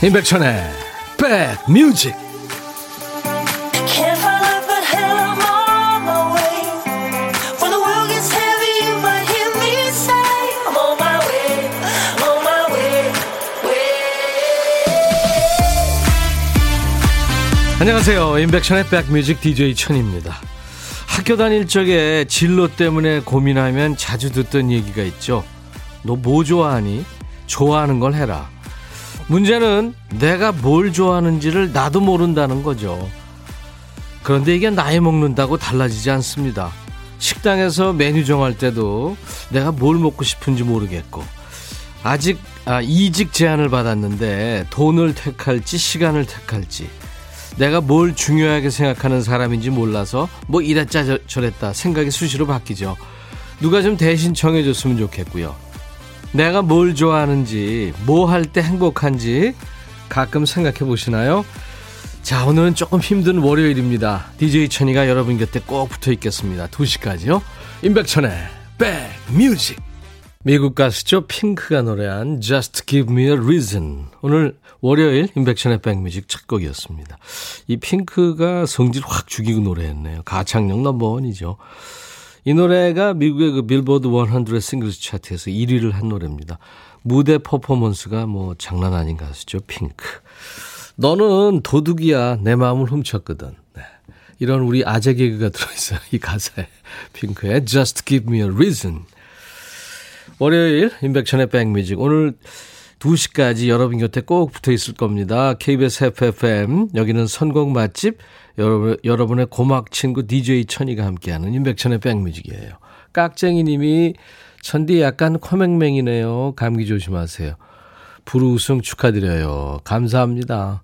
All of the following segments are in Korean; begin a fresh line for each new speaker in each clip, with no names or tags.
임백천의 백뮤직. 안녕하세요. 임백천의 백뮤직 DJ 천입니다. 학교 다닐 적에 진로 때문에 고민하면 자주 듣던 얘기가 있죠 너 뭐 좋아하니? 좋아하는 걸 해라 문제는 내가 뭘 좋아하는지를 나도 모른다는 거죠. 그런데 이게 나이 먹는다고 달라지지 않습니다. 식당에서 메뉴 정할 때도 내가 뭘 먹고 싶은지 모르겠고, 아직 아, 이직 제안을 받았는데 돈을 택할지 시간을 택할지, 내가 뭘 중요하게 생각하는 사람인지 몰라서 뭐 이랬자 저랬다 생각이 수시로 바뀌죠. 누가 좀 대신 정해줬으면 좋겠고요. 내가 뭘 좋아하는지, 뭐 할 때 행복한지 가끔 생각해 보시나요? 자, 오늘은 조금 힘든 월요일입니다. DJ 천이가 여러분 곁에 꼭 붙어 있겠습니다. 2시까지요. 임백천의 백뮤직. 미국 가수죠. 핑크가 노래한 Just Give Me a Reason. 오늘 월요일 임백천의 백뮤직 첫 곡이었습니다. 이 핑크가 성질 확 죽이고 노래했네요. 가창력 넘버원이죠. 이 노래가 미국의 그 빌보드 100 싱글스 차트에서 1위를 한 노래입니다. 무대 퍼포먼스가 뭐 장난 아닌 가수죠. 핑크. 너는 도둑이야. 내 마음을 훔쳤거든. 네. 이런 우리 아재 개그가 들어있어요. 이 가사에. 핑크의 Just Give Me a Reason. 월요일 인백천의 백뮤직. 오늘 2시까지 여러분 곁에 꼭 붙어 있을 겁니다. KBS FFM. 여기는 선곡 맛집. 여러분, 여러분의 고막 친구 DJ 천이가 함께하는 임백천의 백뮤직이에요. 깍쟁이 님이 천디 약간 코맹맹이네요. 감기 조심하세요. 부르우승 축하드려요. 감사합니다.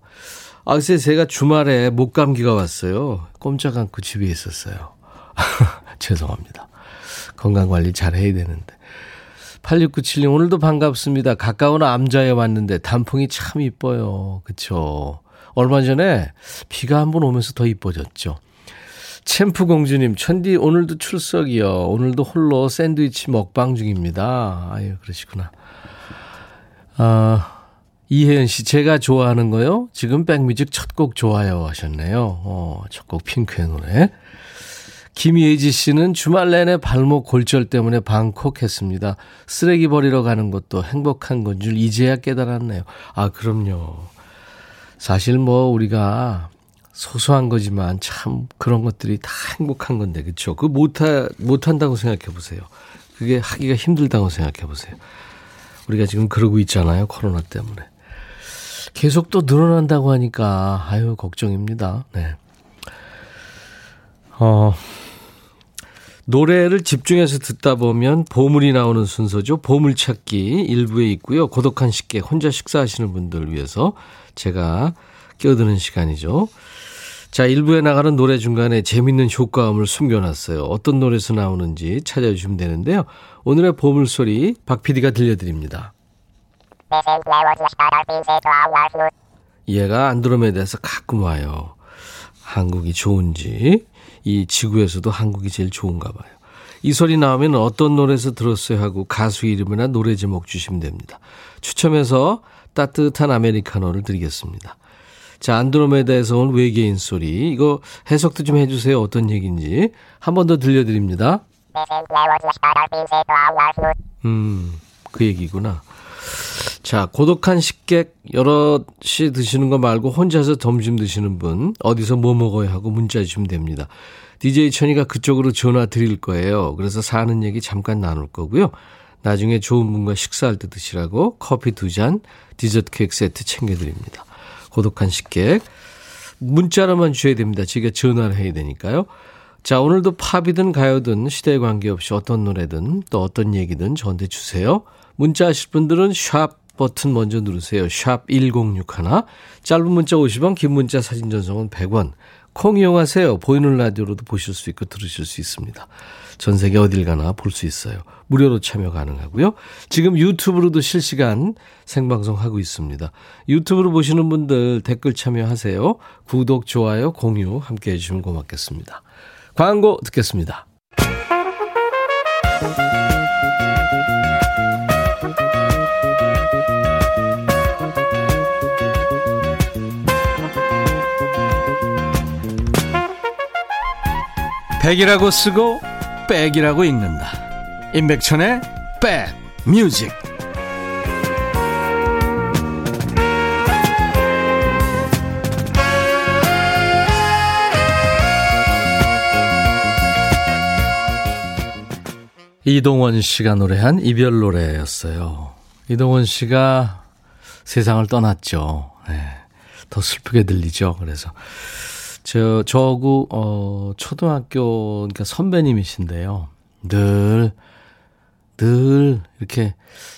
아, 글쎄 제가 주말에 목감기가 왔어요. 꼼짝 않고 집에 있었어요. 죄송합니다. 건강관리 잘 해야 되는데. 8697님, 오늘도 반갑습니다. 가까운 암자에 왔는데 단풍이 참 이뻐요. 그쵸. 얼마 전에 비가 한 번 오면서 더 이뻐졌죠. 챔프 공주님, 천디 오늘도 출석이요. 오늘도 홀로 샌드위치 먹방 중입니다. 아유, 그러시구나. 아, 이혜연 씨, 제가 좋아하는 거요? 지금 백뮤직 첫 곡 좋아요 하셨네요. 어, 첫 곡 핑크의 노래. 김예지 씨는 주말 내내 발목 골절 때문에 방콕 했습니다. 쓰레기 버리러 가는 것도 행복한 건 줄 이제야 깨달았네요. 아, 그럼요. 사실 뭐 우리가 소소한 거지만 참 그런 것들이 다 행복한 건데 그렇죠? 그 못하 못한다고 생각해 보세요. 그게 하기가 힘들다고 생각해 보세요. 우리가 지금 그러고 있잖아요. 코로나 때문에. 계속 또 늘어난다고 하니까 아유 걱정입니다. 네. 어 노래를 집중해서 듣다 보면 보물이 나오는 순서죠. 보물찾기 일부에 있고요. 고독한 식객 혼자 식사하시는 분들 위해서 제가 끼어드는 시간이죠. 자, 일부에 나가는 노래 중간에 재밌는 효과음을 숨겨놨어요. 어떤 노래에서 나오는지 찾아주시면 되는데요. 오늘의 보물소리 박 PD가 들려드립니다. 얘가 안드로메다에서 가끔 와요. 한국이 좋은지 이 지구에서도 한국이 제일 좋은가 봐요. 이 소리 나오면 어떤 노래에서 들었어요 하고 가수 이름이나 노래 제목 주시면 됩니다. 추첨해서 따뜻한 아메리카노를 드리겠습니다. 자, 안드로메다에서 온 외계인 소리. 이거 해석도 좀 해주세요. 어떤 얘기인지. 한 번 더 들려드립니다. 음, 그 얘기구나. 자, 고독한 식객 여럿이 드시는 거 말고 혼자서 점심 드시는 분, 어디서 뭐 먹어야 하고 문자 주시면 됩니다. DJ 천이가 그쪽으로 전화 드릴 거예요. 그래서 사는 얘기 잠깐 나눌 거고요. 나중에 좋은 분과 식사할 때 드시라고 커피 두 잔, 디저트 케이크 세트 챙겨드립니다. 고독한 식객. 문자로만 주셔야 됩니다. 제가 전화를 해야 되니까요. 자, 오늘도 팝이든 가요든 시대에 관계없이 어떤 노래든 또 어떤 얘기든 저한테 주세요. 문자 하실 분들은 샵 버튼 먼저 누르세요. 샵 1061. 짧은 문자 50원, 긴 문자 사진 전송은 100원. 콩 이용하세요. 보이는 라디오로도 보실 수 있고 들으실 수 있습니다. 전 세계 어딜 가나 볼 수 있어요. 무료로 참여 가능하고요. 지금 유튜브로도 실시간 생방송 하고 있습니다. 유튜브로 보시는 분들 댓글 참여하세요. 구독, 좋아요, 공유 함께 해주시면 고맙겠습니다. 광고 듣겠습니다. 백이라고 쓰고 백이라고 읽는다. 임백천의 백 뮤직. 이동원 씨가 노래한 이별 노래였어요. 이동원 씨가 세상을 떠났죠. 네. 더 슬프게 들리죠. 그래서 저, 저하고, 어, 초등학교, 그러니까 선배님이신데요. 늘, 늘 이렇게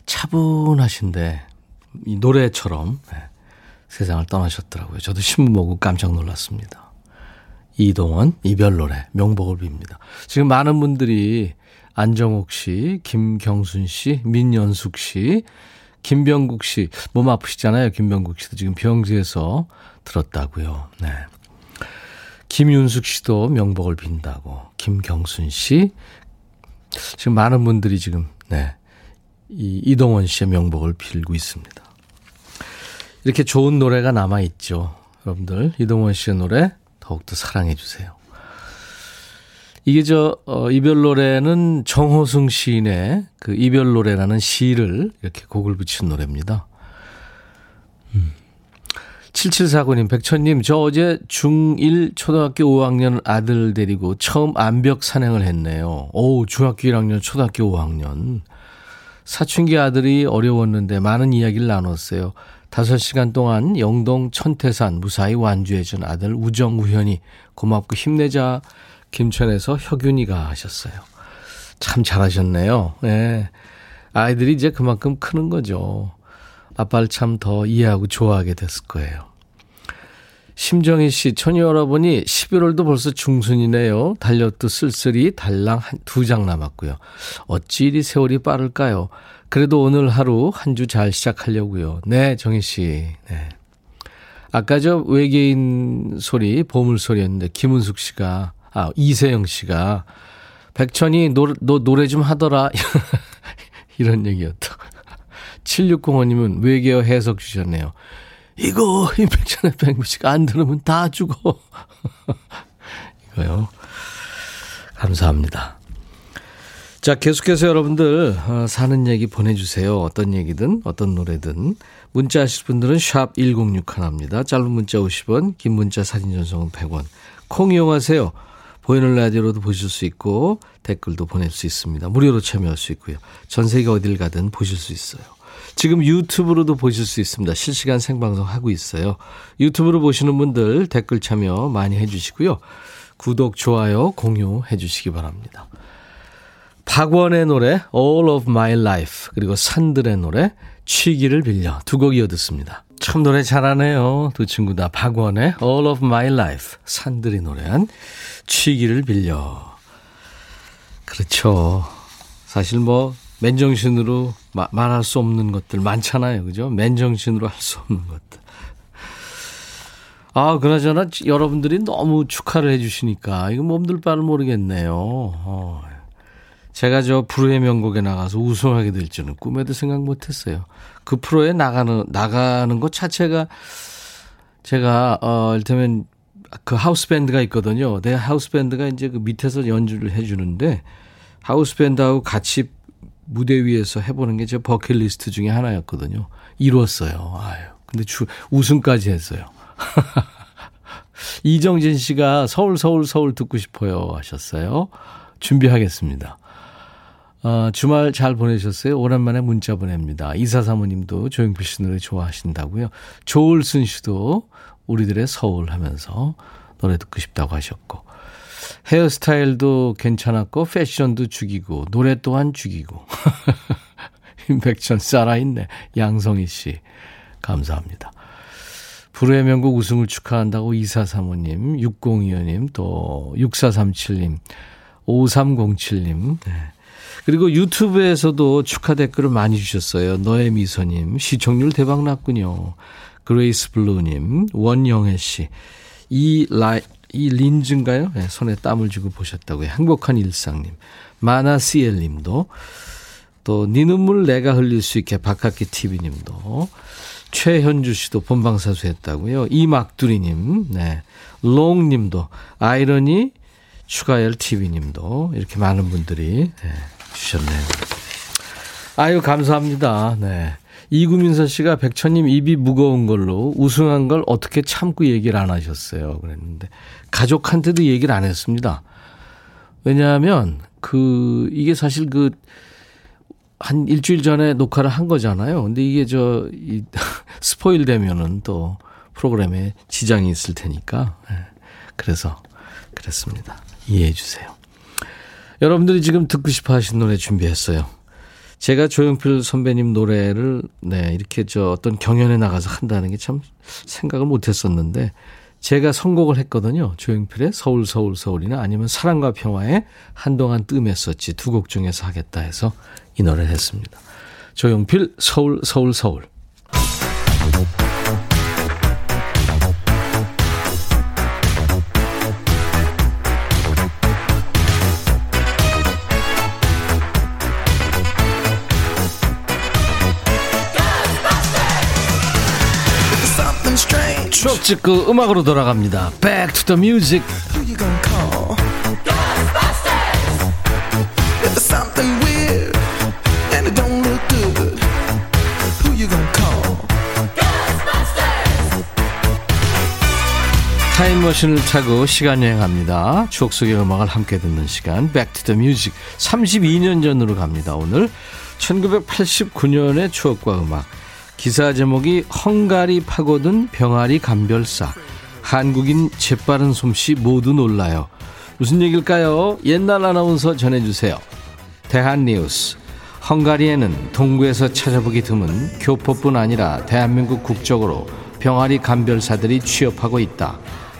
차분하신데, 이 노래처럼 네, 세상을 떠나셨더라고요. 저도 신문 보고 깜짝 놀랐습니다. 이동원, 이별 노래, 명복을 빕니다. 지금 많은 분들이 안정옥 씨, 김경순 씨, 민연숙 씨, 김병국 씨, 몸 아프시잖아요. 김병국 씨도 지금 병지에서 들었다고요. 네. 김윤숙 씨도 명복을 빈다고. 김경순 씨. 지금 많은 분들이 지금, 네. 이 이동원 씨의 명복을 빌고 있습니다. 이렇게 좋은 노래가 남아있죠. 여러분들, 이동원 씨의 노래 더욱더 사랑해주세요. 이게 저, 어, 이별 노래는 정호승 시인의 그 이별 노래라는 시를 이렇게 곡을 붙인 노래입니다. 7749님, 백천님, 저 어제 중1 초등학교 5학년 아들 데리고 처음 암벽 산행을 했네요. 오, 중학교 1학년, 초등학교 5학년. 사춘기 아들이 어려웠는데 많은 이야기를 나눴어요. 5시간 동안 영동 천태산 무사히 완주해준 아들 우정, 우현이 고맙고 힘내자 김천에서 혁윤이가 하셨어요. 참 잘하셨네요. 예. 네. 아이들이 이제 그만큼 크는 거죠. 아빠를 참 더 이해하고 좋아하게 됐을 거예요. 심정희 씨, 천이 여러분이 11월도 벌써 중순이네요. 달력도 쓸쓸히 달랑 두 장 남았고요. 어찌 이리 세월이 빠를까요? 그래도 오늘 하루 한 주 잘 시작하려고요. 네, 정희 씨. 네. 아까 저 외계인 소리, 보물 소리였는데 김은숙 씨가, 아, 이세영 씨가 백천이 노, 너 노래 좀 하더라. 이런 얘기였다. 7605님은 외계어 해석 주셨네요. 이거 임백천의 백뮤직 안 들으면 다 죽어. 이거요. 감사합니다. 자, 계속해서 여러분들 어, 사는 얘기 보내주세요. 어떤 얘기든 어떤 노래든 문자 하실 분들은 샵 1061입니다. 짧은 문자 50원, 긴 문자 사진 전송은 100원. 콩 이용하세요. 보이는 라디오로도 보실 수 있고 댓글도 보낼 수 있습니다. 무료로 참여할 수 있고요. 전 세계 어딜 가든 보실 수 있어요. 지금 유튜브로도 보실 수 있습니다. 실시간 생방송 하고 있어요. 유튜브로 보시는 분들 댓글 참여 많이 해주시고요. 구독, 좋아요, 공유해 주시기 바랍니다. 박원의 노래 All of My Life 그리고 산들의 노래 취기를 빌려 두 곡 이어 듣습니다. 참 노래 잘하네요. 두 친구 다 박원의 All of My Life 산들이 노래한 취기를 빌려 그렇죠. 사실 뭐 맨정신으로 마, 말할 수 없는 것들 많잖아요. 그죠? 맨정신으로 할 수 없는 것들. 아, 그나저나 여러분들이 너무 축하를 해 주시니까 이거 몸둘 바를 모르겠네요. 어. 제가 저 프로의 명곡에 나가서 우승하게 될 줄은 꿈에도 생각 못 했어요. 그 프로에 나가는, 나가는 것 자체가 제가, 어, 일테면 그 하우스 밴드가 있거든요. 내 하우스 밴드가 이제 그 밑에서 연주를 해주는데 하우스 밴드하고 같이 무대 위에서 해보는 게 제 버킷리스트 중에 하나였거든요. 이뤘어요. 아유. 근데 주, 우승까지 했어요. 이정진 씨가 서울, 서울, 서울 듣고 싶어요 하셨어요. 준비하겠습니다. 어, 주말 잘 보내셨어요? 오랜만에 문자 보냅니다. 이사 사모님도 조용필 씨 노래 좋아하신다고요. 조을순 씨도 우리들의 서울 하면서 노래 듣고 싶다고 하셨고. 헤어스타일도 괜찮았고 패션도 죽이고 노래 또한 죽이고 임백천 살아있네 양성희 씨 감사합니다. 불후의 명곡 우승을 축하한다고 2435님 6025님 또 6437님 5307님 네. 그리고 유튜브에서도 축하 댓글을 많이 주셨어요. 너의 미소님 시청률 대박 났군요. 그레이스 블루님 원영애 씨 이 라이, 이 린즈인가요? 네, 손에 땀을 주고 보셨다고요. 행복한 일상님. 마나시엘 님도. 또, 네 눈물 내가 흘릴 수 있게 박학기 TV님도. 최현주 씨도 본방사수 했다고요. 이막두리 님. 네. 롱 님도. 아이러니 추가열 TV님도 이렇게 많은 분들이 네, 주셨네요. 아유, 감사합니다. 네. 이구민서 씨가 백천님 입이 무거운 걸로 우승한 걸 어떻게 참고 얘기를 안 하셨어요. 그랬는데 가족한테도 얘기를 안 했습니다. 왜냐하면 그 이게 사실 그 한 일주일 전에 녹화를 한 거잖아요. 근데 이게 저 이, 스포일 되면은 또 프로그램에 지장이 있을 테니까 네. 그래서 그랬습니다. 이해해 주세요. 여러분들이 지금 듣고 싶어 하신 노래 준비했어요. 제가 조용필 선배님 노래를 네, 이렇게 저 어떤 경연에 나가서 한다는 게 참 생각을 못 했었는데 제가 선곡을 했거든요. 조용필의 서울 서울 서울이나 아니면 사랑과 평화의 한동안 뜸했었지 두 곡 중에서 하겠다 해서 이 노래를 했습니다. 조용필 서울 서울 서울 추억 찍고 음악으로 돌아갑니다. Back to the music. 타임머신을 타고 시간 여행합니다. 추억 속의 음악을 함께 듣는 시간 Back to the Music 32년 전으로 갑니다. 오늘 1989년의 추억과 음악 기사 제목이 헝가리 파고든 병아리 감별사. 한국인 재빠른 솜씨 모두 놀라요. 무슨 얘기일까요? 옛날 아나운서 전해주세요. 대한뉴스. 헝가리에는 동구에서 찾아보기 드문 교포뿐 아니라 대한민국 국적으로 병아리 감별사들이 취업하고 있다.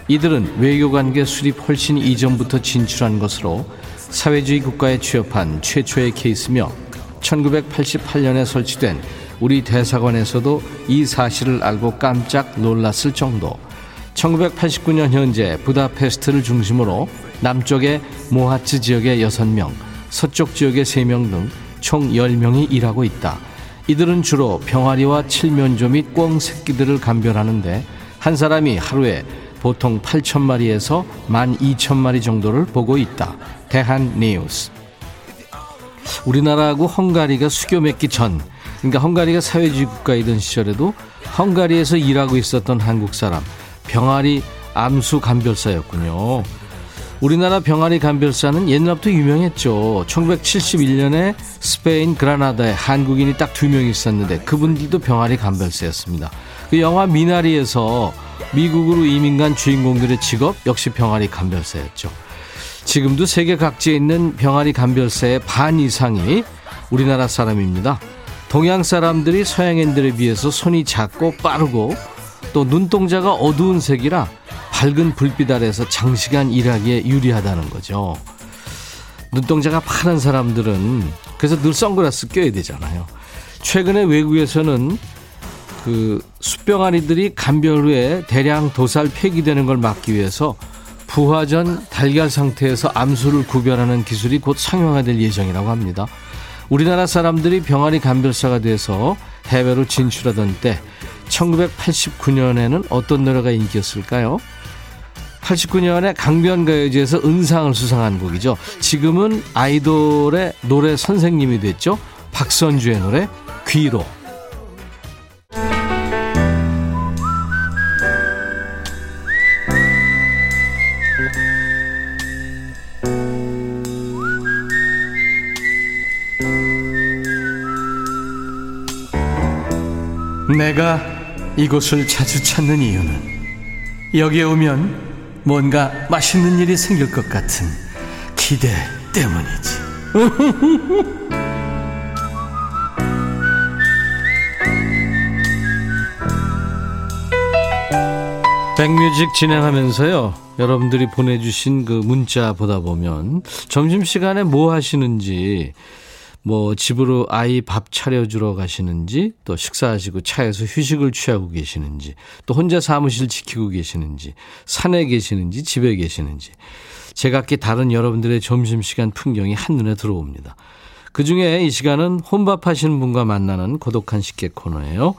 이들은 외교관계 수립 훨씬 이전부터 진출한 것으로 사회주의 국가에 취업한 최초의 케이스며 1988년에 설치된 우리 대사관에서도 이 사실을 알고 깜짝 놀랐을 정도. 1989년 현재 부다페스트를 중심으로 남쪽의 모하츠 지역의 6명, 서쪽 지역의 3명 등 총 10명이 일하고 있다. 이들은 주로 병아리와 칠면조 및 꿩 새끼들을 감별하는데 한 사람이 하루에 보통 8천 마리에서 1만 2천 마리 정도를 보고 있다. 대한 뉴스. 우리나라하고 헝가리가 수교 맺기 전 그러니까 헝가리가 사회주의 국가이던 시절에도 헝가리에서 일하고 있었던 한국 사람 병아리 암수 감별사였군요. 우리나라 병아리 감별사는 옛날부터 유명했죠. 1971년에 스페인 그라나다에 한국인이 딱 두 명 있었는데 그분들도 병아리 감별사였습니다. 그 영화 미나리에서 미국으로 이민 간 주인공들의 직업 역시 병아리 감별사였죠. 지금도 세계 각지에 있는 병아리 감별사의 반 이상이 우리나라 사람입니다. 동양 사람들이 서양인들에 비해서 손이 작고 빠르고 또 눈동자가 어두운 색이라 밝은 불빛 아래서 장시간 일하기에 유리하다는 거죠. 눈동자가 파란 사람들은 그래서 늘 선글라스 껴야 되잖아요. 최근에 외국에서는 그 숫병아리들이 감별 후에 대량 도살 폐기되는 걸 막기 위해서 부화 전 달걀 상태에서 암수를 구별하는 기술이 곧 상용화될 예정이라고 합니다. 우리나라 사람들이 병아리 감별사가 돼서 해외로 진출하던 때 1989년에는 어떤 노래가 인기였을까요? 89년에 강변가요제에서 은상을 수상한 곡이죠. 지금은 아이돌의 노래 선생님이 됐죠. 박선주의 노래 귀로. 내가 이곳을 자주 찾는 이유는 여기에 오면 뭔가 맛있는 일이 생길 것 같은 기대 때문이지. 백뮤직 진행하면서요. 여러분들이 보내주신 그 문자 보다 보면 점심시간에 뭐 하시는지 뭐 집으로 아이 밥 차려주러 가시는지 또 식사하시고 차에서 휴식을 취하고 계시는지 또 혼자 사무실 지키고 계시는지 산에 계시는지 집에 계시는지 제각기 다른 여러분들의 점심시간 풍경이 한눈에 들어옵니다. 그 중에 이 시간은 혼밥 하시는 분과 만나는 고독한 식객 코너예요.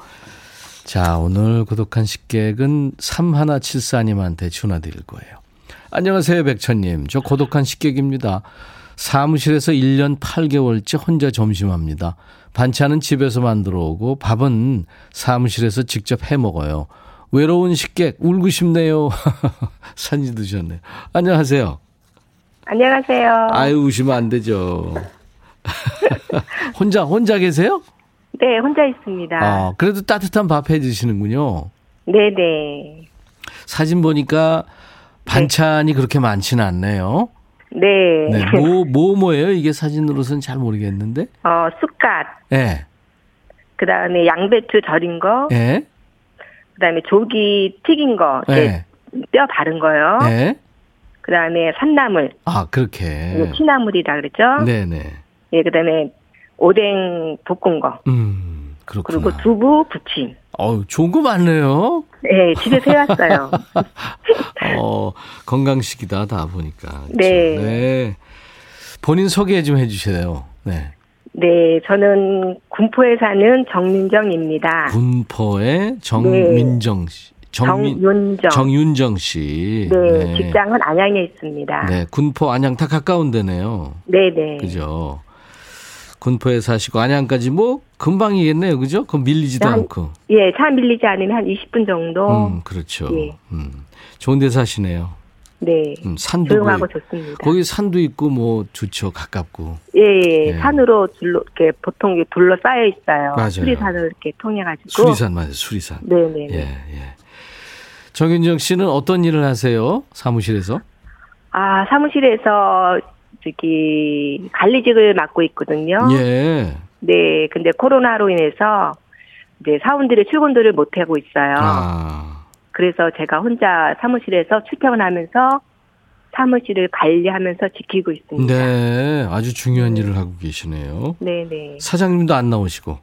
자, 오늘 고독한 식객은 3174님한테 전화드릴 거예요. 안녕하세요, 백천님. 저 고독한 식객입니다. 사무실에서 1년 8개월째 혼자 점심합니다. 반찬은 집에서 만들어 오고 밥은 사무실에서 직접 해 먹어요. 외로운 식객 울고 싶네요. 사진 드셨네요. 안녕하세요.
안녕하세요.
아유 우시면 안 되죠. 혼자 혼자 계세요?
네, 혼자 있습니다.
아, 그래도 따뜻한 밥 해 드시는군요.
네, 네.
사진 보니까 반찬이 네. 그렇게 많지는 않네요.
네.
네. 뭐, 뭐, 뭐예요? 이게 사진으로서는 잘 모르겠는데.
어, 쑥갓.
네.
그 다음에 양배추 절인 거.
네.
그 다음에 조기 튀긴 거. 네. 뼈 바른 거요.
네.
그 다음에 산나물.
아, 그렇게.
피나물이라 그러죠.
네네.
예, 그 다음에 오뎅 볶은 거.
음, 그렇구나.
그리고 두부 부침.
어우, 좋은 거 많네요.
네, 집에서 해왔어요.
어, 건강식이다, 다 보니까. 그렇죠?
네.
네. 본인 소개 좀 해주세요. 네.
네, 저는 군포에 사는 정민정입니다.
군포의 정민정 씨.
네. 정민, 정윤정.
정윤정 씨.
네, 네, 직장은 안양에 있습니다.
네, 군포 안양 다 가까운 데네요.
네네. 네.
그죠. 군포에 사시고 안양까지 뭐 금방이겠네요. 그죠? 그럼 밀리지도
한,
않고.
예, 차 밀리지 않으면 한 20분 정도.
음, 그렇죠.
예.
음. 좋은 데 사시네요.
네.
음, 산도
조용하고 거기, 좋습니다.
거기 산도 있고 뭐 좋죠. 가깝고.
예, 예. 예. 산으로 둘러 이렇게 보통 둘러싸여 있어요.
맞아요.
수리산을 이렇게 통해 가지고.
수리산 맞아요. 수리산.
네, 네.
예, 예. 정윤정 씨는 어떤 일을 하세요? 사무실에서?
아, 사무실에서 저기 관리직을 맡고 있거든요.
예.
네, 근데 코로나로 인해서 이제 사원들이 출근들을 못 하고 있어요.
아.
그래서 제가 혼자 사무실에서 출퇴근하면서 사무실을 관리하면서 지키고 있습니다.
네, 아주 중요한 네. 일을 하고 계시네요.
네, 네.
사장님도 안 나오시고.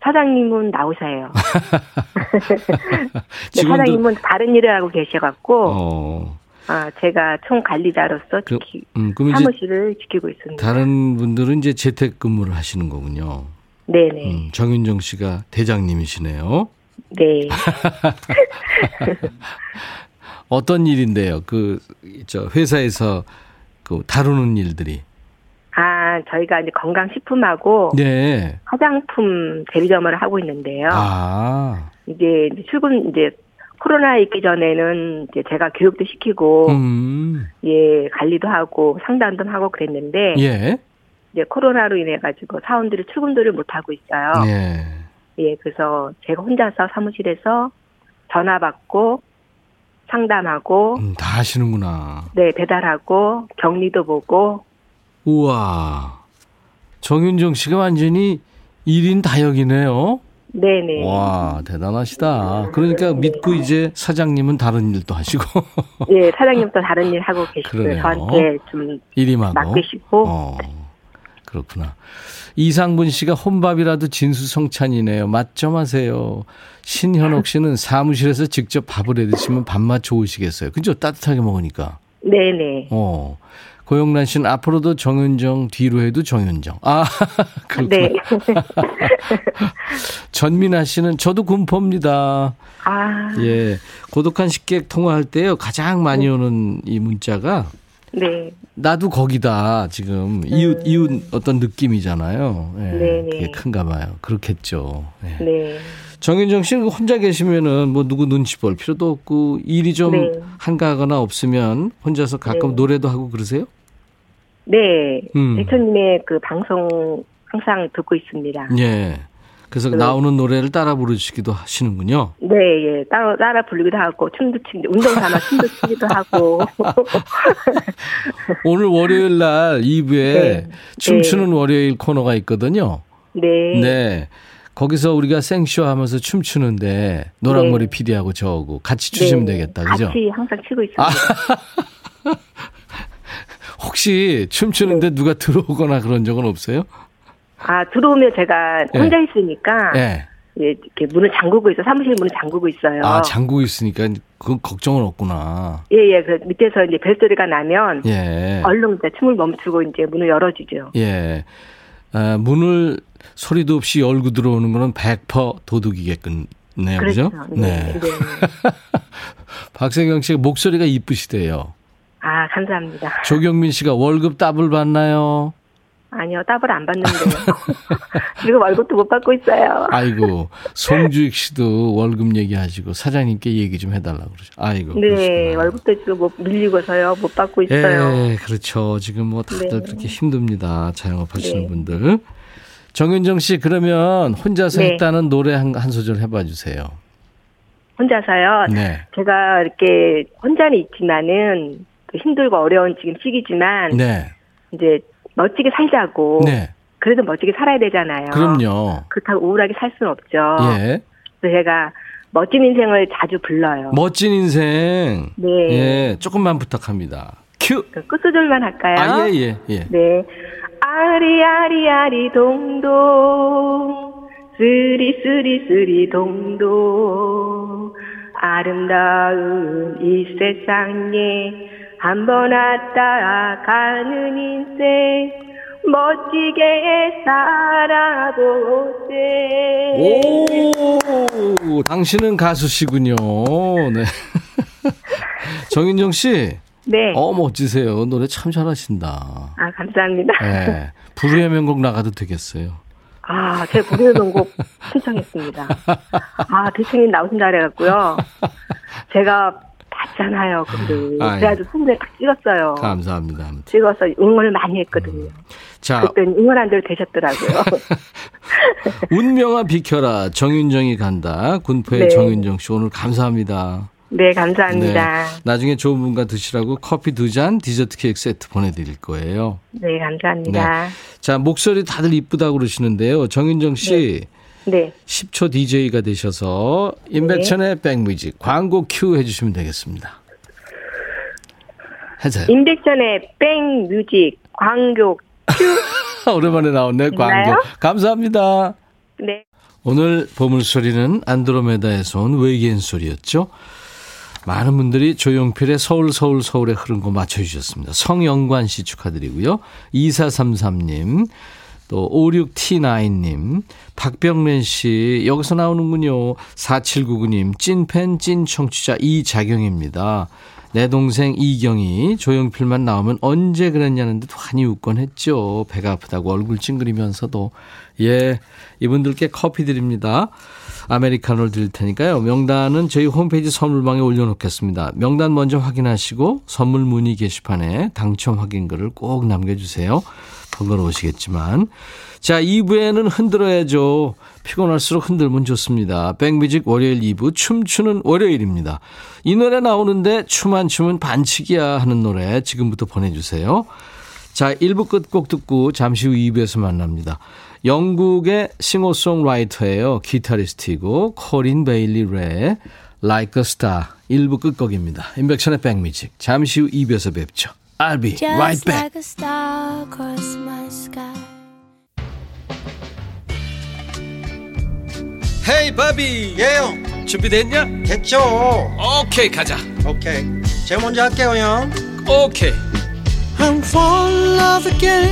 사장님은 나오셔요. 네, 사장님은 다른 일을 하고 계셔갖고.
어.
아, 제가 총 관리자로서 그, 지키, 음, 사무실을 지키고 있습니다.
다른 분들은 이제 재택 근무를 하시는 거군요.
네네.
음, 정윤정 씨가 대장님이시네요.
네.
어떤 일인데요? 그, 저, 회사에서 그 다루는 일들이.
아, 저희가 이제 건강식품하고.
네.
화장품 대리점을 하고 있는데요.
아.
이제 출근, 이제 코로나 있기 전에는 이제 제가 교육도 시키고
음.
예 관리도 하고 상담도 하고 그랬는데
예.
이제 코로나로 인해 가지고 사원들이 출근들을 못 하고 있어요.
예.
예 그래서 제가 혼자서 사무실에서 전화 받고 상담하고
음, 다 하시는구나.
네 배달하고 격리도 보고.
우와 정윤정 씨가 완전히 1인 다역이네요.
네네.
와, 대단하시다. 그러니까 네. 믿고 이제 사장님은 다른 일도 하시고.
예, 사장님도 다른 일 하고 계시고 저한테 좀
일이 많고.
맡기시고.
어, 그렇구나. 이상분 씨가 혼밥이라도 진수성찬이네요. 맛점 하세요. 신현옥 씨는 사무실에서 직접 밥을 해 드시면 밥맛 좋으시겠어요. 그죠? 따뜻하게 먹으니까.
네네.
어. 고영란 씨는 앞으로도 정윤정, 뒤로 해도 정윤정. 아, 그렇구나. 네. 전민아 씨는 저도 군포입니다.
아.
예. 고독한 식객 통화할 때요. 가장 많이 오는 이 문자가
네.
나도 거기다 지금 이웃 음. 이웃 어떤 느낌이잖아요. 예.
네,
그게 큰가 봐요. 그렇겠죠.
예. 네.
정윤정 씨는 혼자 계시면은 뭐 누구 눈치 볼 필요도 없고 일이 좀 네. 한가하거나 없으면 혼자서 가끔 네. 노래도 하고 그러세요?
네. 음. 대표님의 그 방송 항상 듣고 있습니다.
예. 그래서 그 나오는 노래를 따라 부르시기도 하시는군요.
네, 예. 따라, 따라 부르기도 하고, 춤도 추기, 운동 삼아 춤도 추기도 하고.
오늘 월요일 날 2부에 네. 춤추는 네. 월요일 코너가 있거든요.
네.
네. 거기서 우리가 생쇼 하면서 춤추는데 노랑머리 네. PD하고 저하고 같이 추시면 네. 되겠다. 그죠?
같이 항상 추고 있습니다. 아.
혹시 춤추는데 네. 누가 들어오거나 그런 적은 없어요?
아, 들어오면 제가 예. 혼자 있으니까.
예.
예, 이렇게 문을 잠그고 있어. 사무실 문을 잠그고 있어요.
아, 잠그고 있으니까 그건 걱정은 없구나.
예, 예. 그 밑에서 이제 벨소리가 나면.
예.
얼른 이제 춤을 멈추고 이제 문을 열어주죠.
예. 아, 문을 소리도 없이 열고 들어오는 거는 100% 도둑이겠군요.
그렇죠.
그죠? 네. 네. 네. 박세경 씨 목소리가 이쁘시대요.
아, 감사합니다.
조경민 씨가 월급 더블 받나요?
아니요, 따블 안 받는데요. 지금 월급도 못 받고 있어요.
아이고, 송주익 씨도 월급 얘기하시고 사장님께 얘기 좀 해달라고 그러죠. 아이고.
네,
그러시구나.
월급도 지금 못 밀리고서요. 못 받고 있어요.
예, 그렇죠. 지금 뭐 다들
네.
그렇게 힘듭니다. 자영업 하시는
네.
분들. 정윤정 씨, 그러면 혼자서
네.
했다는 노래 한, 한 소절 해봐 주세요.
혼자서요.
네.
제가 이렇게 혼자는 있지만은 그 힘들고 어려운 지금 시기지만
네.
이제 멋지게 살자고.
네.
그래도 멋지게 살아야 되잖아요.
그럼요.
그렇다고 우울하게 살 수는 없죠.
예.
그래서 제가 멋진 인생을 자주 불러요.
멋진 인생.
네.
예, 조금만 부탁합니다. 큐.
그 끝소절만 할까요?
아, 예, 예, 예.
네. 아리아리아리 동동 쓰리 쓰리 쓰리 동동 아름다운 이 세상에 한 번 왔다 가는 인생 멋지게 살아보세
오, 당신은 가수시군요. 네. 정윤정 씨.
네.
어, 멋지세요. 노래 참 잘하신다.
아 감사합니다.
네. 불후의 명곡 나가도 되겠어요.
아, 제 무료 선곡 신청했습니다. 아, 대표님 나오신다 그래갖고요. 제가 봤잖아요, 근데.
아유.
그래가지고 손에 딱 찍었어요.
감사합니다.
찍어서 응원을 많이 했거든요.
자,
그때 응원 안 대로 되셨더라고요.
운명아 비켜라. 정윤정이 간다. 군포의
네.
정윤정 씨 오늘 감사합니다.
네, 감사합니다.
나중에 좋은 분과 드시라고 커피 두 잔, 디저트 케이크 세트 보내드릴 거예요.
네, 감사합니다.
자, 목소리 다들 이쁘다고 그러시는데요. 정윤정 씨.
네.
10초 DJ가 되셔서 임백천의 백뮤직 광고 큐 해주시면 되겠습니다. 하세요.
임백천의 백뮤직 광고
오랜만에 나왔네 광고. 감사합니다.
네.
오늘 보물소리는 안드로메다에서 온 외계인 소리였죠. 많은 분들이 조용필의 서울 서울 서울에 흐른 거 맞춰주셨습니다. 성영관 씨 축하드리고요. 2433님 또 56T9님 박병래 씨 여기서 나오는군요. 4799님 찐팬 찐 청취자 이자경입니다. 내 동생 이경이 조용필만 나오면 언제 그랬냐는 듯 환히 웃곤 했죠. 배가 아프다고 얼굴 찡그리면서도. 예, 이분들께 커피 드립니다. 아메리카노를 드릴 테니까요. 명단은 저희 홈페이지 선물방에 올려놓겠습니다. 명단 먼저 확인하시고 선물 문의 게시판에 당첨 확인글을 꼭 남겨주세요. 번거로우시겠지만. 자, 2부에는 흔들어야죠. 피곤할수록 흔들면 좋습니다. 백뮤직 월요일 2부 춤추는 월요일입니다. 이 노래 나오는데 춤 안 추면 반칙이야 하는 노래 지금부터 보내주세요. 자, 1부 끝곡 듣고 잠시 후 2부에서 만납니다. 영국의 싱어송라이터예요. 기타리스트이고 코린 베일리 레의 Like a Star 1부 끝곡입니다. 인백션의 백뮤직 잠시 후 2부에서 뵙죠. I'll be
Just
right back.
like a star across my sky.
헤이 바비
예영
준비됐냐?
됐죠
오케이 가자
오케이 제가 먼저 할게요 형
오케이
I'm fall in love again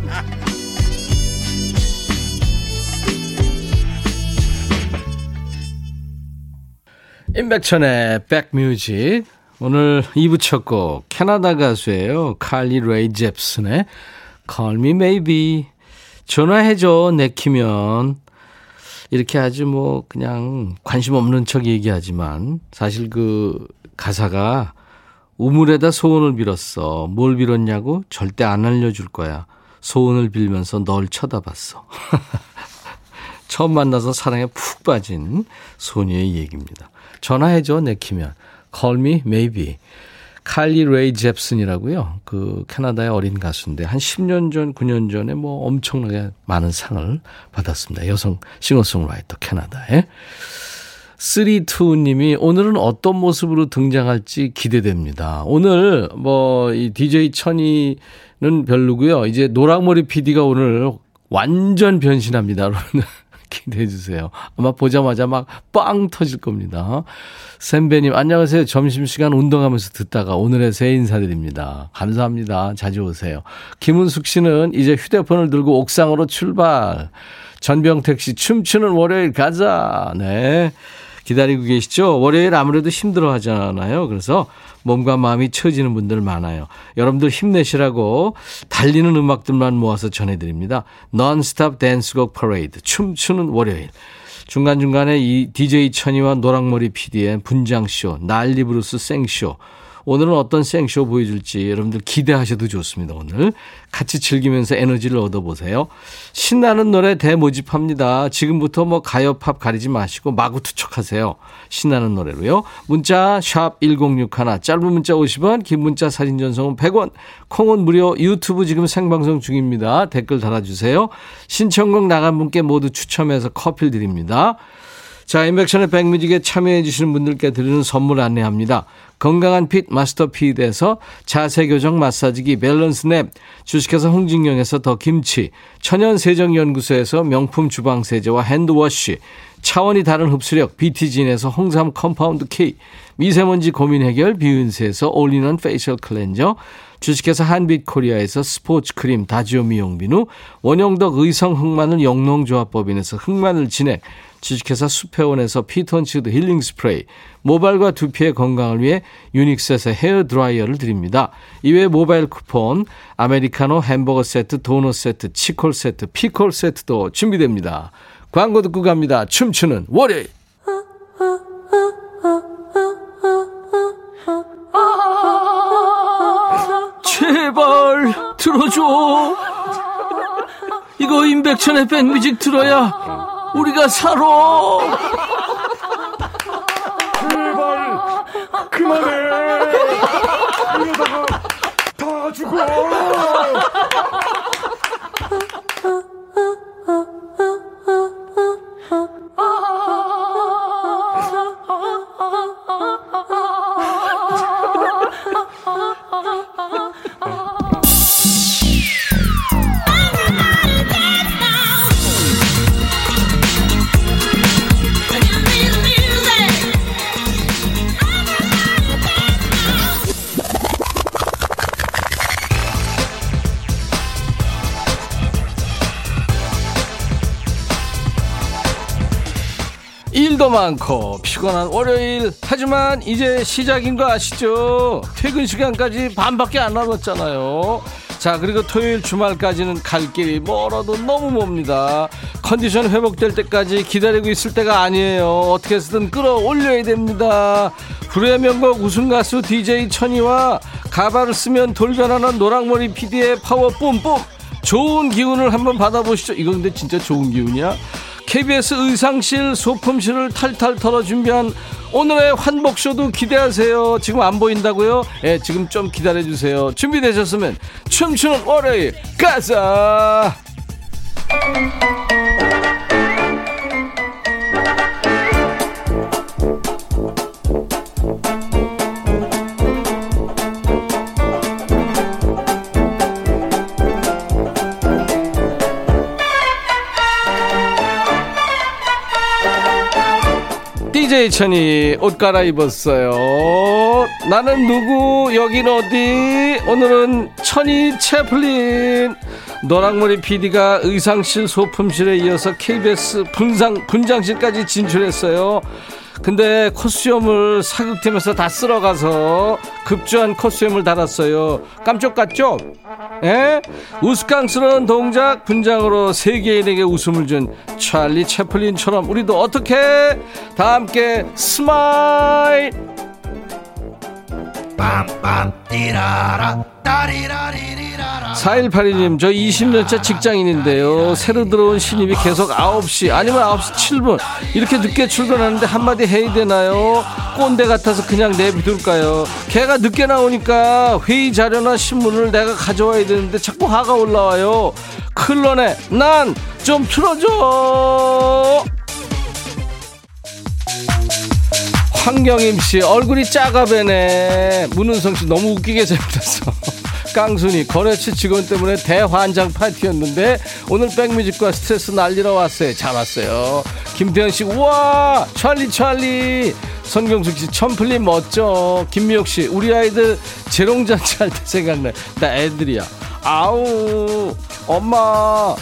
임백천의 백뮤직 오늘 2부 첫 곡 캐나다 가수예요 칼리 레이 잽슨의 Call Me Maybe 전화해줘 내키면 이렇게 아주 뭐 그냥 관심 없는 척 얘기하지만 사실 그 가사가 우물에다 소원을 빌었어. 뭘 빌었냐고? 절대 안 알려줄 거야. 소원을 빌면서 널 쳐다봤어. 처음 만나서 사랑에 푹 빠진 소녀의 얘기입니다. 전화해줘 내키면 Call me maybe. 칼리 레이 잽슨이라고요. 그 캐나다의 어린 가수인데 한 10년 전, 9년 전에 뭐 엄청나게 많은 상을 받았습니다. 여성 싱어송라이터 캐나다에. 32님이 오늘은 어떤 모습으로 등장할지 기대됩니다. 오늘 뭐 이 DJ 천이는 별로고요. 이제 노랑머리 PD가 오늘 완전 변신합니다. 기대해 주세요. 아마 보자마자 막 빵 터질 겁니다. 샘배님, 안녕하세요. 점심시간 운동하면서 듣다가 오늘의 새 인사드립니다. 감사합니다. 자주 오세요. 김은숙 씨는 이제 휴대폰을 들고 옥상으로 출발. 전병택 씨, 춤추는 월요일 가자. 네. 기다리고 계시죠? 월요일 아무래도 힘들어 하잖아요. 그래서 몸과 마음이 처지는 분들 많아요. 여러분들 힘내시라고 달리는 음악들만 모아서 전해드립니다. non-stop 댄스곡 퍼레이드, 춤추는 월요일. 중간중간에 이 DJ 천이와 노랑머리 PD의 분장쇼, 난리브루스 생쇼, 오늘은 어떤 생쇼 보여줄지 여러분들 기대하셔도 좋습니다. 오늘 같이 즐기면서 에너지를 얻어보세요. 신나는 노래 대모집합니다. 지금부터 뭐 가요 팝 가리지 마시고 마구 투척하세요. 신나는 노래로요. 문자 샵 1061, 짧은 문자 50원, 긴 문자 사진 전송은 100원, 콩은 무료, 유튜브 지금 생방송 중입니다. 댓글 달아주세요. 신청곡 나간 분께 모두 추첨해서 커피 드립니다. 자, 임백천의 백뮤직에 참여해 주시는 분들께 드리는 선물 안내합니다. 건강한 핏 마스터 핏에서 자세 교정 마사지기 밸런스 냅, 주식회사 홍진경에서 더 김치, 천연 세정 연구소에서 명품 주방 세제와 핸드워시, 차원이 다른 흡수력 BT진에서 홍삼 컴파운드 K, 미세먼지 고민 해결 비윤세에서 올리는 facial cleanser, 주식회사 한빛코리아에서 스포츠 크림 다지오 미용 비누, 원형덕 의성 흑마늘 영농조합법인에서 흑마늘 진액, 주식회사 수페원에서 피톤치드 힐링 스프레이, 모발과 두피의 건강을 위해 유닉스에서 헤어 드라이어를 드립니다. 이외에 모바일 쿠폰, 아메리카노 햄버거 세트, 도넛 세트, 치콜 세트, 피콜 세트도 준비됩니다. 광고 듣고 갑니다. 춤추는 월요일. 제발 들어줘. 이거 임백천의 백뮤직 들어야 우리가 살아.
제발 그만해. 이러다가 다 죽어. Oh.
일도 많고 피곤한 월요일 하지만 이제 시작인 거 아시죠? 퇴근 시간까지 반밖에 안 남았잖아요. 자 그리고 토요일 주말까지는 갈 길이 멀어도 너무 멉니다. 컨디션 회복될 때까지 기다리고 있을 때가 아니에요. 어떻게 해서든 끌어올려야 됩니다. 불후의 명곡 우승가수 DJ 천이와 가발을 쓰면 돌변하는 노랑머리 PD의 파워 뿜뿜 좋은 기운을 한번 받아보시죠. 이거 근데 진짜 좋은 기운이야? KBS 의상실 소품실을 탈탈 털어 준비한 오늘의 환복쇼도 기대하세요. 지금 안 보인다고요? 예, 지금 좀 기다려주세요. 준비되셨으면 춤추는 월요일 가자! DJ 천이 옷 갈아입었어요. 나는 누구? 여긴 어디? 오늘은 천이 채플린. 노랑머리 PD가 의상실 소품실에 이어서 KBS 분상, 분장실까지 진출했어요. 근데 코스염을 사극팀에서 다 쓸어가서 급조한 코스염을 달았어요. 깜짝 같죠? 예? 우스꽝스러운 동작 분장으로 세계인에게 웃음을 준 찰리 채플린처럼 우리도 어떻게 다 함께 스마일 4182님, 저 20년차 직장인인데요. 새로 들어온 신입이 계속 9시, 아니면 9시 7분. 이렇게 늦게 출근하는데 한마디 해야 되나요? 꼰대 같아서 그냥 내비둘까요? 걔가 늦게 나오니까 회의 자료나 신문을 내가 가져와야 되는데 자꾸 화가 올라와요. 클론에, 난 좀 틀어줘! 황경임 씨 얼굴이 작아 배네 문은성 씨 너무 웃기게 잘못했어 깡순이 거래처 직원 때문에 대환장 파티였는데 오늘 백뮤직과 스트레스 날리러 왔어요. 잘 왔어요. 김태현 씨, 우와, 찰리 찰리. 선경숙 씨, 첨플리 멋져. 김미옥 씨, 우리 아이들 재롱잔치 할 때 생각나. 나 애들이야. 아우, 엄마.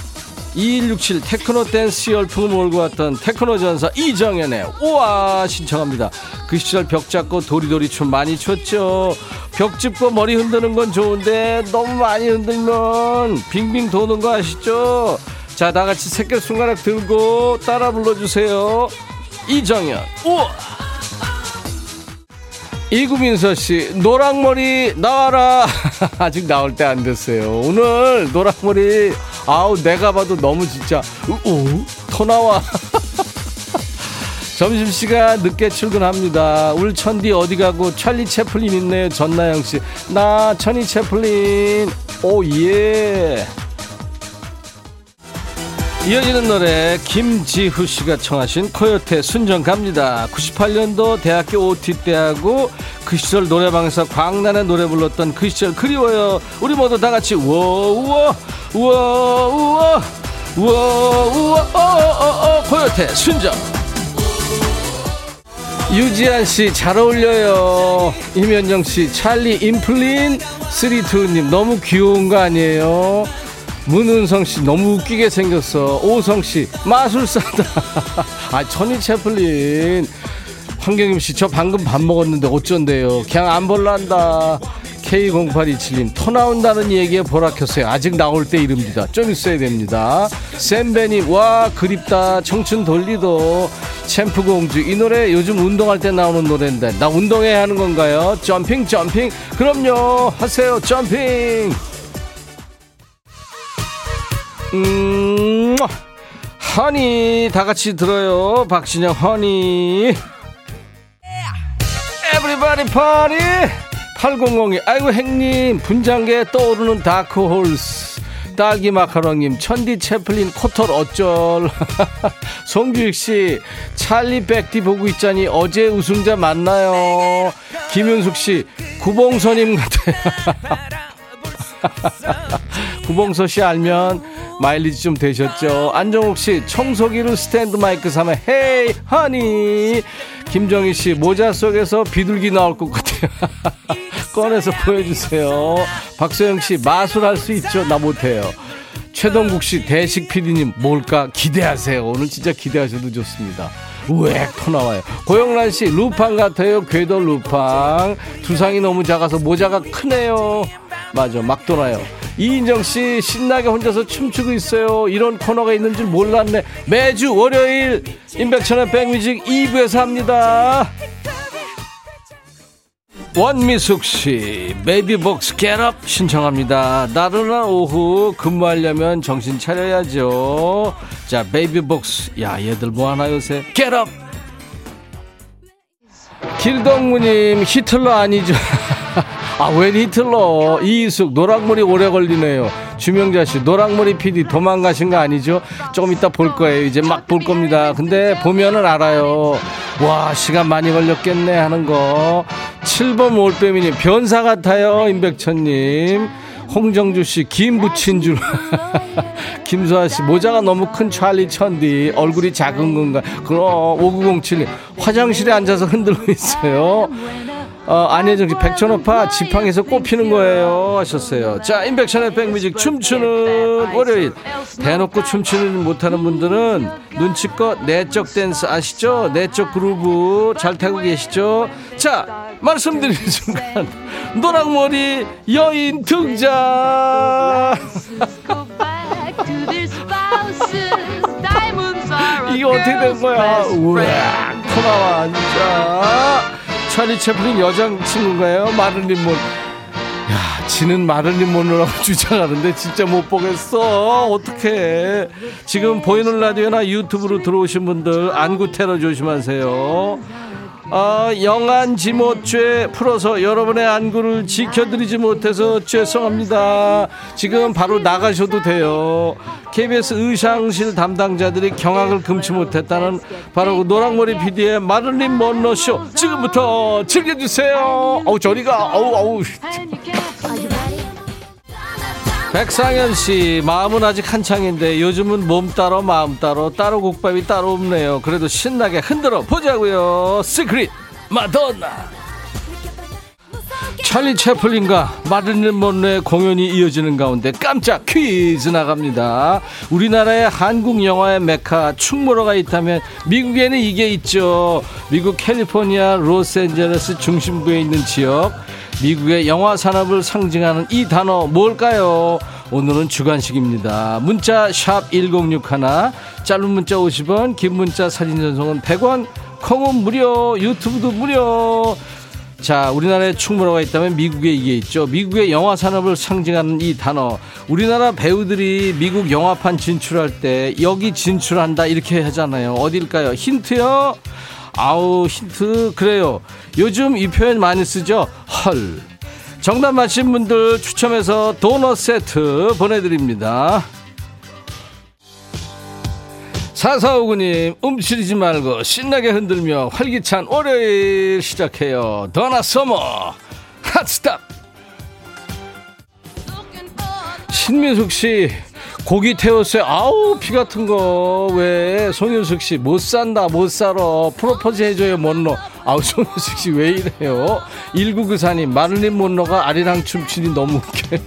2167 테크노 댄스 열풍을 몰고 왔던 테크노 전사 이정현의 와 신청합니다. 그 시절 벽 잡고 도리도리 춤 많이 췄죠. 벽 짚고 머리 흔드는 건 좋은데 너무 많이 흔들면 빙빙 도는 거 아시죠? 자, 다 같이 새끼 손가락 들고 따라 불러주세요. 이정현 와 이구민서 씨, 노랑머리 나와라. 아직 나올 때 안 됐어요. 오늘 노랑머리, 아우, 내가 봐도 너무 진짜, 오, 더 나와. 점심시간 늦게 출근합니다. 울 천디 어디 가고 찰리 채플린 있네요. 전나영 씨. 나 천이 채플린. 오, 예. 이어지는 노래 김지후 씨가 청하신 코요태 순정 갑니다. 98년도 대학교 OT 때하고 그 시절 노래방에서 광란의 노래 불렀던 그 시절 그리워요. 우리 모두 다 같이 우와 우와 우와 우와 우와 우와 코요태 순정 유지한 씨 잘 어울려요. 임현정 씨 찰리 인플린 쓰리투님 너무 귀여운 거 아니에요? 문은성 씨 너무 웃기게 생겼어. 오성 씨 마술사다. 아 천이 채플린. 황경임 씨 저 방금 밥 먹었는데 어쩐대요. 그냥 안 볼란다. K0827님 토 나온다는 얘기에 보라 켰어요. 아직 나올 때 이릅니다. 좀 있어야 됩니다. 샘베님 와 그립다. 청춘 돌리도 챔프공주 이 노래 요즘 운동할 때 나오는 노래인데 나 운동해야 하는 건가요? 점핑 점핑 그럼요 하세요 점핑 음, Honey 다 같이 들어요. 박진영 Honey. Everybody party 8002 아이고 행님 분장계 떠오르는 다크호스. 딸기 마카롱님 천디 채플린 코털 어쩔. 송주익씨 찰리 백디 보고 있자니 어제 우승자 맞나요? 김윤숙씨 구봉선님 같아요 구봉서 씨 알면 마일리지 좀 되셨죠? 안정욱 씨 청소기를 스탠드 마이크 삼아 헤이 허니 김정희 씨 모자 속에서 비둘기 나올 것 같아요. 꺼내서 보여주세요. 박소영 씨 마술할 수 있죠? 나 못해요. 최동국 씨 대식 PD님 뭘까 기대하세요. 오늘 진짜 기대하셔도 좋습니다. 터 나와요. 고영란 씨 루팡 같아요. 궤도 루팡. 두상이 너무 작아서 모자가 크네요. 맞아 막 돌아요. 이인정 씨 신나게 혼자서 춤추고 있어요. 이런 코너가 있는 줄 몰랐네. 매주 월요일 임백천의 백뮤직 2부에서 합니다. 원미숙 씨, 베이비복스 Get Up 신청합니다. 나른한 오후 근무하려면 정신 차려야죠. 자, 베이비복스. 야, 얘들 뭐 하나 요새? Get Up! 길동무님, 히틀러 아니죠? 아, 웬 히틀러? 이희숙, 노랑머리 오래 걸리네요. 주명자 씨, 노랑머리 PD 도망가신 거 아니죠? 조금 이따 볼 거예요. 이제 막 볼 겁니다. 근데 보면은 알아요. 와, 시간 많이 걸렸겠네 하는 거. 7번 올빼미님, 변사 같아요. 임백천님. 홍정주 씨, 김 붙인 줄. 김수아 씨, 모자가 너무 큰 찰리 천디. 얼굴이 작은 건가. 그럼, 5907님, 화장실에 앉아서 흔들고 있어요. 어, 안혜정 씨, 백천오파 지팡에서 꽃피는 거예요. 하셨어요. 자, 인백천의 백뮤직 춤추는 월요일. 대놓고 춤추는 못하는 분들은 눈치껏 내적 댄스 아시죠? 내적 그루브 잘 타고 계시죠? 자, 말씀드리는 순간. 노랑머리 여인 등장! 이게 어떻게 된 거야? 우와, 코나와, 진짜. 찰리 채플린 여장친구인가요? 마를린 몬. 야, 지는 마를린 몬로라고 주장하는데 진짜 못 보겠어. 어떡해. 지금 보이는 라디오나 유튜브로 들어오신 분들 안구 테러 조심하세요. 아, 영안 지못죄 풀어서 여러분의 안구를 지켜드리지 못해서 죄송합니다. 지금 바로 나가셔도 돼요. KBS 의상실 담당자들이 경악을 금치 못했다는 바로 그 노랑머리 PD의 마를린 먼로쇼 지금부터 즐겨주세요. 어우 저리가 어우 어우 백상현 씨, 마음은 아직 한창인데 요즘은 몸 따로 마음 따로 따로 국밥이 따로 없네요. 그래도 신나게 흔들어 보자고요. 시크릿 Madonna. 찰리 채플린과 마릴린 먼로의 공연이 이어지는 가운데 깜짝 퀴즈 나갑니다. 우리나라의 한국 영화의 메카 충무로가 있다면 미국에는 이게 있죠. 미국 캘리포니아 로스앤젤레스 중심부에 있는 지역. 미국의 영화 산업을 상징하는 이 단어 뭘까요? 오늘은 주간식입니다. 문자 샵 1061, 짧은 문자 50원, 긴 문자 사진 전송은 100원, 콩은 무료, 유튜브도 무료. 자, 우리나라에 충무로가 있다면 미국에 이게 있죠. 미국의 영화 산업을 상징하는 이 단어. 우리나라 배우들이 미국 영화판 진출할 때 여기 진출한다 이렇게 하잖아요. 어딜까요? 힌트요? 아우, 힌트. 그래요. 요즘 이 표현 많이 쓰죠? 헐. 정답 맞힌 분들 추첨해서 도넛 세트 보내드립니다. 사사오구님 움츠리지 말고 신나게 흔들며 활기찬 월요일 시작해요 더나 서머 핫스탑 신민숙 씨 고기 태웠어요 아우 피 같은 거 왜 송윤숙 씨 못 산다 못 살아 프로포즈 해줘요 못노 아우 송윤숙 씨 왜 이래요 1994님 마를린 못노가 아리랑 춤추니 너무 웃겨요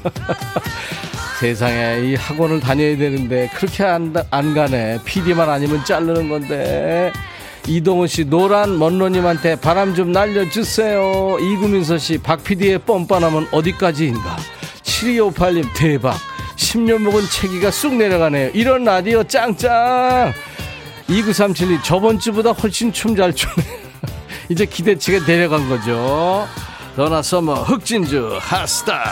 세상에 이 학원을 다녀야 되는데 그렇게 안, 안 가네. PD만 아니면 자르는 건데. 이동훈 씨 노란 먼로님한테 바람 좀 날려주세요. 이구민서 씨 박 PD의 뻔뻔함은 어디까지인가. 7258님 대박. 10년 먹은 체기가 쑥 내려가네요. 이런 라디오 짱짱. 2937님 저번 주보다 훨씬 춤 잘 추네. 이제 기대치가 내려간 거죠. 도나 서머 흑진주 Hot Stuff.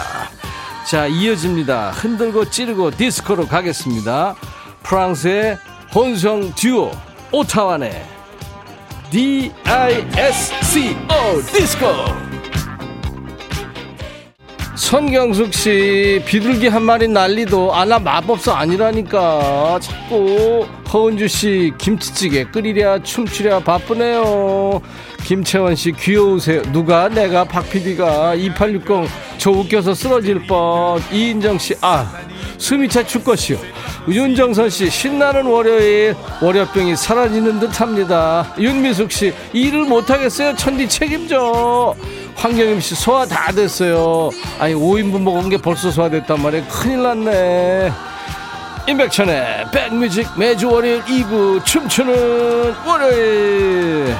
자, 이어집니다. 흔들고 찌르고 디스코로 가겠습니다. 프랑스의 혼성 듀오 오타완의 D-I-S-C-O 디스코 손경숙 씨 비둘기 한 마리 날리도 아나 마법사 아니라니까. 자꾸 허은주 씨 김치찌개 끓이랴 춤추랴 바쁘네요. 김채원 씨 귀여우세요. 누가? 내가 박 PD가. 2860 저 웃겨서 쓰러질 뻔. 이인정 씨아 숨이 차 죽것이요. 윤정선 씨 신나는 월요일. 월요병이 사라지는 듯합니다. 윤미숙 씨 일을 못하겠어요 천디 책임져 황경임 씨 소화 다 됐어요. 아니 5인분 먹은 게 벌써 소화됐단 말이에요. 큰일 났네. 임백천의 백뮤직 매주 월요일 2부 춤추는 월요일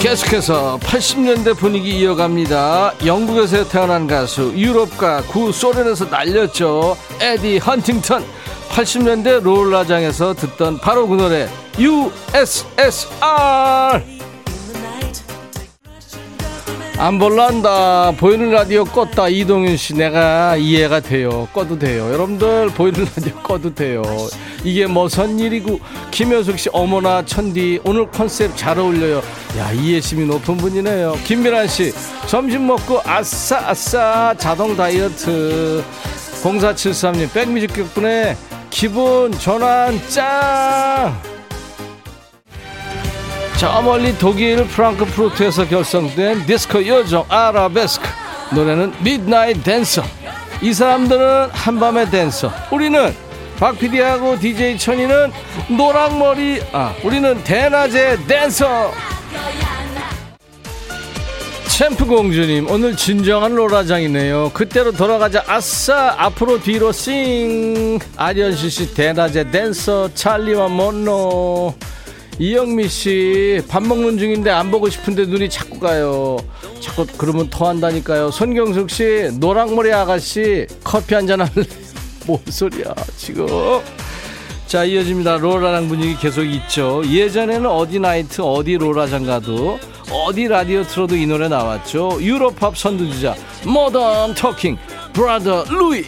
계속해서 80년대 분위기 이어갑니다. 영국에서 태어난 가수 유럽과 구 소련에서 날렸죠. 에디 헌팅턴 80년대 롤라장에서 듣던 바로 그 노래 USSR 안 볼란다. 보이는 라디오 껐다. 이동윤 씨 내가 이해가 돼요. 꺼도 돼요. 여러분들 보이는 라디오 꺼도 돼요. 이게 무슨 일이고. 김효숙 씨 어머나 천디 오늘 컨셉 잘 어울려요. 야 이해심이 높은 분이네요. 김미란 씨 점심 먹고 아싸 아싸 자동 다이어트. 0473님 백뮤직 덕분에 기분 전환 짱! 저 멀리 독일 프랑크푸르트에서 결성된 디스코 요정 아라베스크. 노래는 Midnight Dancer 이 사람들은 한밤의 댄서 우리는 박PD하고 DJ 천이는 노랑머리 아 우리는 대낮의 댄서 챔프 공주님 오늘 진정한 로라장이네요 그때로 돌아가자 아싸 앞으로 뒤로 싱 아리언씨씨 대낮의 댄서 찰리와 먼노 이영미 씨 밥 먹는 중인데 안 보고 싶은데 눈이 자꾸 가요. 자꾸 그러면 토한다니까요. 손경숙 씨 노랑머리 아가씨 커피 한잔 할래? 뭔 소리야 지금? 자 이어집니다. 로라장 분위기 계속 있죠. 예전에는 어디 나이트 어디 로라장 가도 어디 라디오 틀어도 이 노래 나왔죠. Europop 선두주자 모던 토킹 Brother Louie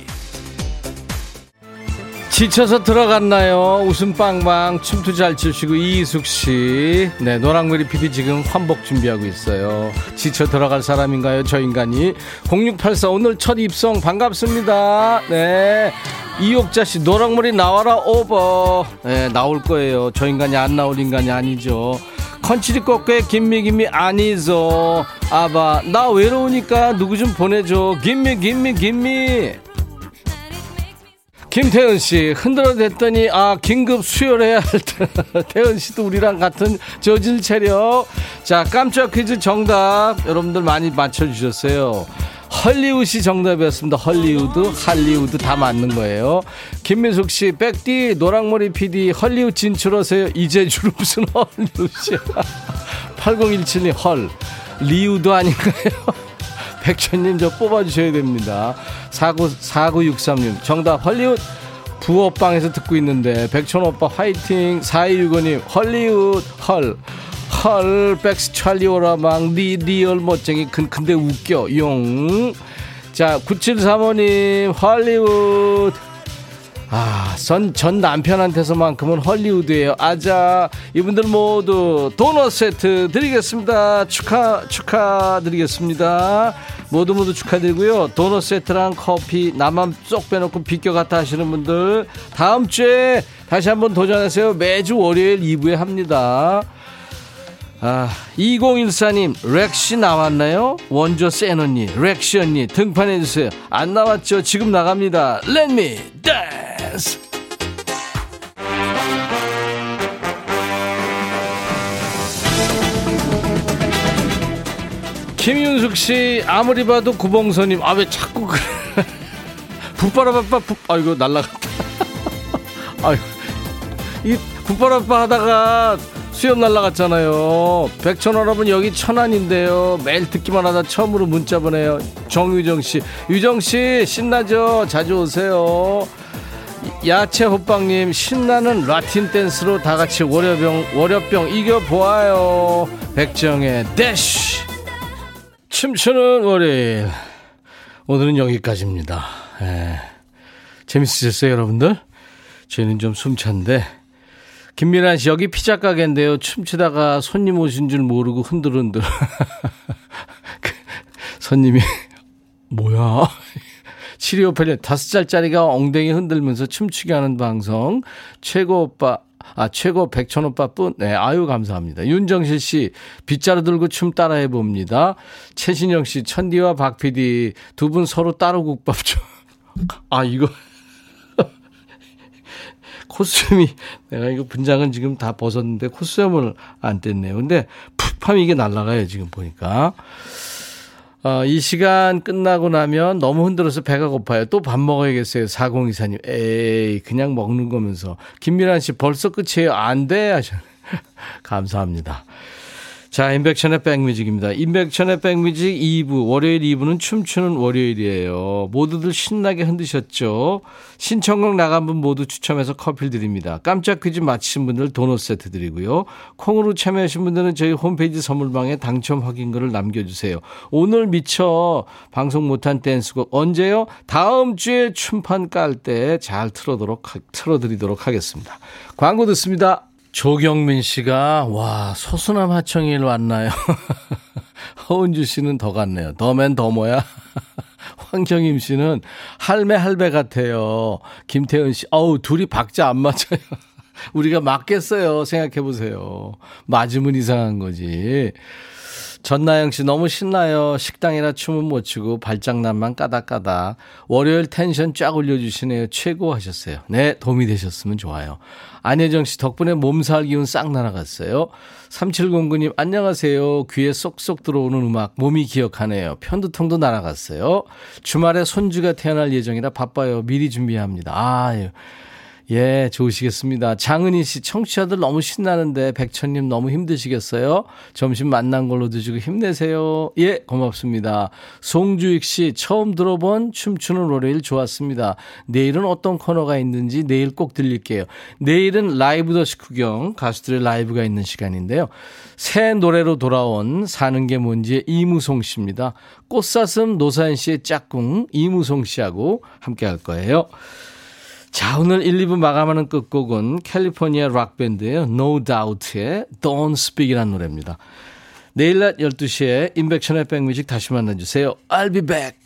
지쳐서 들어갔나요? 웃음 빵빵 춤도 잘 추시고 이희숙 씨. 네, 노랑머리 PD 지금 환복 준비하고 있어요. 지쳐 들어갈 사람인가요? 저 인간이. 0684 오늘 첫 입성 반갑습니다. 네. 이옥자 씨 노랑머리 나와라 오버. 네, 나올 거예요. 저 인간이 안 나올 인간이 아니죠. 컨치리 꽃게 김미 김미 아니죠. 아바 나 외로우니까 누구 좀 보내줘. 김미 김미 김미. 김태은 씨 흔들어 댔더니 아 긴급 수혈해야 할 때. 태은 씨도 우리랑 같은 저질 체력. 자 깜짝 퀴즈 정답 여러분들 많이 맞춰주셨어요 헐리우드 정답이었습니다. 헐리우드, 할리우드 다 맞는 거예요. 김민숙 씨, 백디, 노랑머리 PD, 헐리우드 진출하세요. 이제 주로 무슨 헐리우드야. 8017님, 헐. 리우드 아닌가요? 백천님, 저 뽑아주셔야 됩니다. 49, 4963님, 정답, 헐리우드. 부업방에서 듣고 있는데, 백천 오빠 화이팅. 4265님, 헐리우드, 헐. 헐 백스 찰리 오라방 리 real 멋쟁이 근, 근데 웃겨. 용 자 9735님 헐리우드. 아 전 전 남편한테서만큼은 헐리우드예요. 아자 이분들 모두 도넛 세트 드리겠습니다. 축하 축하드리겠습니다. 모두 모두 축하드리고요. 도넛 세트랑 커피 나만 쏙 빼놓고 비껴갔다 하시는 분들 다음 주에 다시 한번 도전하세요. 매주 월요일 2부에 합니다 아, 2014님, 렉시 나왔나요? 원조 센 언니, 렉시 언니, 등판해주세요. 안 나왔죠? 지금 나갑니다. Let me dance! 김윤숙 씨, 아무리 봐도 구봉선님, 아, 왜 자꾸 그래. 붓바라바빠, 붓, 아이고, 날라갔다. 아이고, 이 붓바라바 하다가 수염 날라갔잖아요. 백천 여러분 여기 천안인데요. 매일 듣기만 하다 처음으로 문자 보내요. 정유정 씨, 유정 씨 신나죠? 자주 오세요. 야채 호빵님 신나는 라틴 댄스로 다 같이 월요병 월요병 이겨 보아요. 백정의 대쉬 춤추는 월요일 오늘은 여기까지입니다. 에. 재밌으셨어요 여러분들? 저희는 좀 숨찬데 김미란 씨, 여기 피자 가게인데요. 춤추다가 손님 오신 줄 모르고 흔들흔들. 그 손님이, 뭐야. 7258년 다섯 살짜리가 엉덩이 흔들면서 춤추게 하는 방송. 최고 오빠, 아, 최고 백천 오빠 뿐. 네, 아유, 감사합니다. 윤정실 씨, 빗자루 들고 춤 따라 해 봅니다. 최신영 씨, 천디와 박 PD 두 분 서로 따로 국밥 좀. 아, 이거. 코스튬이 내가 이거 분장은 지금 다 벗었는데 코스튬을 안 뗐네요. 근데 푹하면 이게 날라가요 지금 보니까. 어, 이 시간 끝나고 나면 너무 흔들어서 배가 고파요. 또 밥 먹어야겠어요. 4024님. 에이, 그냥 먹는 거면서. 김미란 씨 벌써 끝이에요. 안 돼. 하셨 감사합니다. 자, 인백천의 백뮤직입니다. 인백천의 백뮤직 2부, 월요일 2부는 춤추는 월요일이에요. 모두들 신나게 흔드셨죠? 신청곡 나간 분 모두 추첨해서 커피 드립니다. 깜짝 퀴즈 맞히신 분들 도넛 세트 드리고요. 콩으로 참여하신 분들은 저희 홈페이지 선물방에 당첨 확인글을 남겨주세요. 오늘 미처 방송 못한 댄스곡 언제요? 다음 주에 춤판 깔 때 잘 틀어드리도록 하겠습니다. 광고 듣습니다. 조경민 씨가 와 소수남 하청일 왔나요? 허은주 씨는 더 같네요. 더맨 더모야. 황정임 씨는 할매 할배 같아요. 김태은 씨, 어우 둘이 박자 안 맞아요. 우리가 맞겠어요. 생각해 보세요. 맞으면 이상한 거지. 전나영 씨 너무 신나요. 식당이라 춤은 못 추고 발장난만 까닥까닥. 월요일 텐션 쫙 올려주시네요. 최고 하셨어요. 네, 도움이 되셨으면 좋아요. 안혜정 씨 덕분에 몸살 기운 싹 날아갔어요. 3709님 안녕하세요. 귀에 쏙쏙 들어오는 음악 몸이 기억하네요. 편두통도 날아갔어요. 주말에 손주가 태어날 예정이라 바빠요. 미리 준비합니다. 아유. 예, 좋으시겠습니다. 장은희 씨, 청취자들 너무 신나는데, 백천님 너무 힘드시겠어요? 점심 만난 걸로 드시고 힘내세요. 예, 고맙습니다. 송주익 씨, 처음 들어본 춤추는 월요일 좋았습니다. 내일은 어떤 코너가 있는지 내일 꼭 들릴게요. 내일은 라이브 더시 구경, 가수들의 라이브가 있는 시간인데요. 새 노래로 돌아온 사는 게 뭔지의 이무송 씨입니다. 꽃사슴 노사연 씨의 짝꿍 이무송 씨하고 함께 할 거예요. 자, 오늘 1, 2부 마감하는 끝곡은 캘리포니아 락밴드의 No Doubt의 Don't Speak이라는 노래입니다. 내일 낮 12시에 인백션의 백뮤직 다시 만나주세요. I'll be back.